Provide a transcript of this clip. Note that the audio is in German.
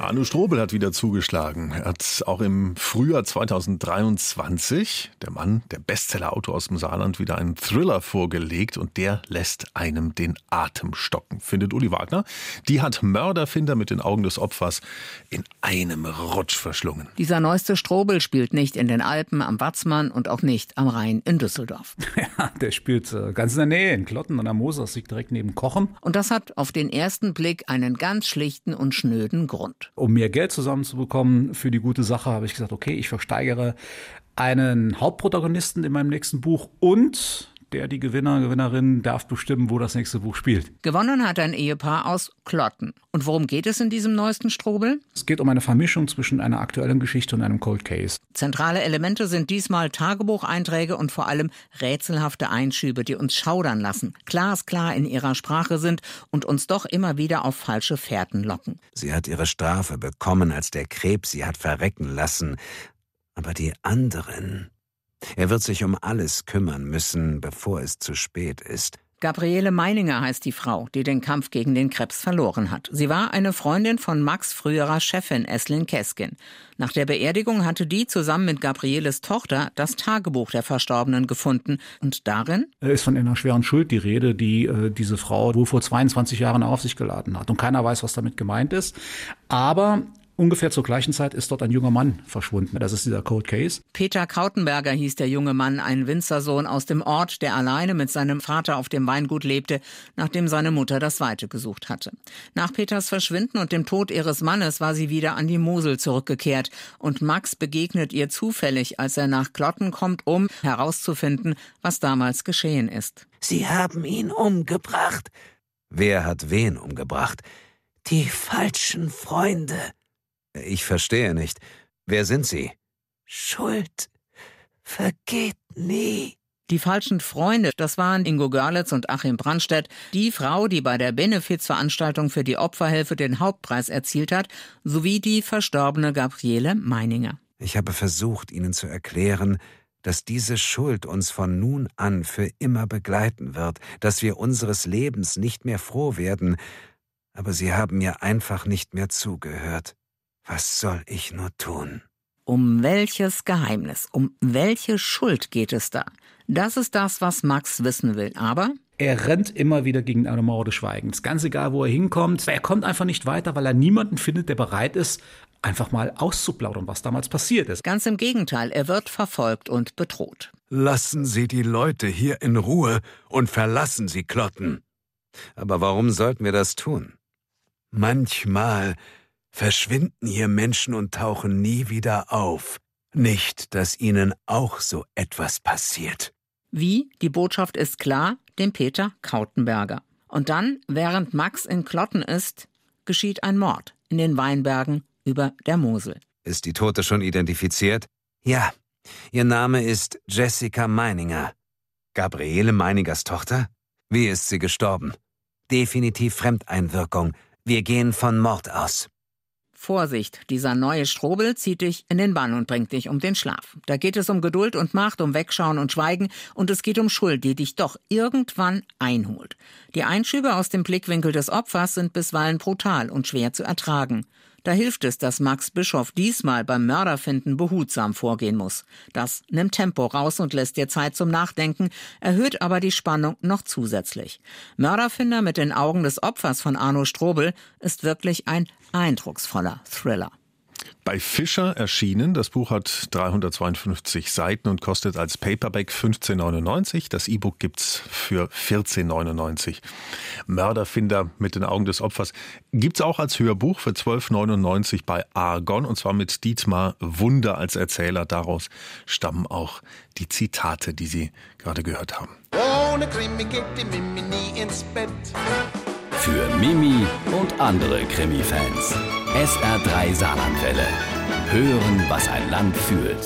Arno Strobel hat wieder zugeschlagen. Er hat auch im Frühjahr 2023, der Mann, der Bestsellerautor aus dem Saarland, wieder einen Thriller vorgelegt und der lässt einem den Atem stocken, findet Uli Wagner. Die hat Mörderfinder mit den Augen des Opfers in einem Rutsch verschlungen. Dieser neueste Strobel spielt nicht in den Alpen am Watzmann und auch nicht am Rhein in Düsseldorf. Ja, der spielt äh, ganz in der Nähe in Klotten an der Moser, liegt direkt neben Kochen. Und das hat auf den ersten Blick einen ganz schlichten und schnöden Grund. Um mehr Geld zusammenzubekommen für die gute Sache, habe ich gesagt, okay, ich versteigere einen Hauptprotagonisten in meinem nächsten Buch und der die Gewinner, Gewinnerin darf bestimmen, wo das nächste Buch spielt. Gewonnen hat ein Ehepaar aus Klotten. Und worum geht es in diesem neuesten Strobel? Es geht um eine Vermischung zwischen einer aktuellen Geschichte und einem Cold Case. Zentrale Elemente sind diesmal Tagebucheinträge und vor allem rätselhafte Einschübe, die uns schaudern lassen, glasklar in ihrer Sprache sind und uns doch immer wieder auf falsche Fährten locken. Sie hat ihre Strafe bekommen, als der Krebs sie hat verrecken lassen. Aber die anderen. Er wird sich um alles kümmern müssen, bevor es zu spät ist. Gabriele Meininger heißt die Frau, die den Kampf gegen den Krebs verloren hat. Sie war eine Freundin von Max früherer Chefin Eslin Keskin. Nach der Beerdigung hatte die zusammen mit Gabrieles Tochter das Tagebuch der Verstorbenen gefunden. Und darin ist von einer schweren Schuld die Rede, die äh, diese Frau wohl vor 22 Jahren auf sich geladen hat. Und keiner weiß, was damit gemeint ist. Aber Ungefähr zur gleichen Zeit ist dort ein junger Mann verschwunden. Das ist dieser Cold Case. Peter Kautenberger hieß der junge Mann, ein Winzersohn aus dem Ort, der alleine mit seinem Vater auf dem Weingut lebte, nachdem seine Mutter das Weite gesucht hatte. Nach Peters Verschwinden und dem Tod ihres Mannes war sie wieder an die Mosel zurückgekehrt und Max begegnet ihr zufällig, als er nach Klotten kommt, um herauszufinden, was damals geschehen ist. Sie haben ihn umgebracht. Wer hat wen umgebracht? Die falschen Freunde. Ich verstehe nicht. Wer sind Sie? Schuld vergeht nie. Die falschen Freunde, das waren Ingo Görlitz und Achim Brandstedt, die Frau, die bei der Benefizveranstaltung für die Opferhilfe den Hauptpreis erzielt hat, sowie die verstorbene Gabriele Meininger. Ich habe versucht, Ihnen zu erklären, dass diese Schuld uns von nun an für immer begleiten wird, dass wir unseres Lebens nicht mehr froh werden, aber Sie haben mir einfach nicht mehr zugehört. Was soll ich nur tun? Um welches Geheimnis, um welche Schuld geht es da? Das ist das, was Max wissen will. Aber er rennt immer wieder gegen eine Mauer des Schweigens. Ganz egal, wo er hinkommt. Er kommt einfach nicht weiter, weil er niemanden findet, der bereit ist, einfach mal auszuplaudern, was damals passiert ist. Ganz im Gegenteil, er wird verfolgt und bedroht. Lassen Sie die Leute hier in Ruhe und verlassen Sie Klotten. Aber warum sollten wir das tun? Manchmal verschwinden hier Menschen und tauchen nie wieder auf. Nicht, dass ihnen auch so etwas passiert. Wie? Die Botschaft ist klar, dem Peter Kautenberger. Und dann, während Max in Klotten ist, geschieht ein Mord in den Weinbergen über der Mosel. Ist die Tote schon identifiziert? Ja. Ihr Name ist Jessica Meininger. Gabriele Meiningers Tochter? Wie ist sie gestorben? Definitiv Fremdeinwirkung. Wir gehen von Mord aus. Vorsicht, dieser neue Strobel zieht dich in den Bann und bringt dich um den Schlaf. Da geht es um Geduld und Macht, um Wegschauen und Schweigen und es geht um Schuld, die dich doch irgendwann einholt. Die Einschübe aus dem Blickwinkel des Opfers sind bisweilen brutal und schwer zu ertragen. Da hilft es, dass Max Bischof diesmal beim Mörderfinden behutsam vorgehen muss. Das nimmt Tempo raus und lässt dir Zeit zum Nachdenken, erhöht aber die Spannung noch zusätzlich. Mörderfinder mit den Augen des Opfers von Arno Strobel ist wirklich ein eindrucksvoller Thriller. Bei Fischer erschienen. Das Buch hat 352 Seiten und kostet als Paperback 15,99. Das E-Book gibt's für 14,99. Mörderfinder mit den Augen des Opfers gibt's auch als Hörbuch für 12,99 bei Argon und zwar mit Dietmar Wunder als Erzähler. Daraus stammen auch die Zitate, die Sie gerade gehört haben. Ohne Krimi geht die Mimi nie ins Bett. Für Mimi und andere Krimi-Fans. SR3 Saarlandwelle. Hören, was ein Land fühlt.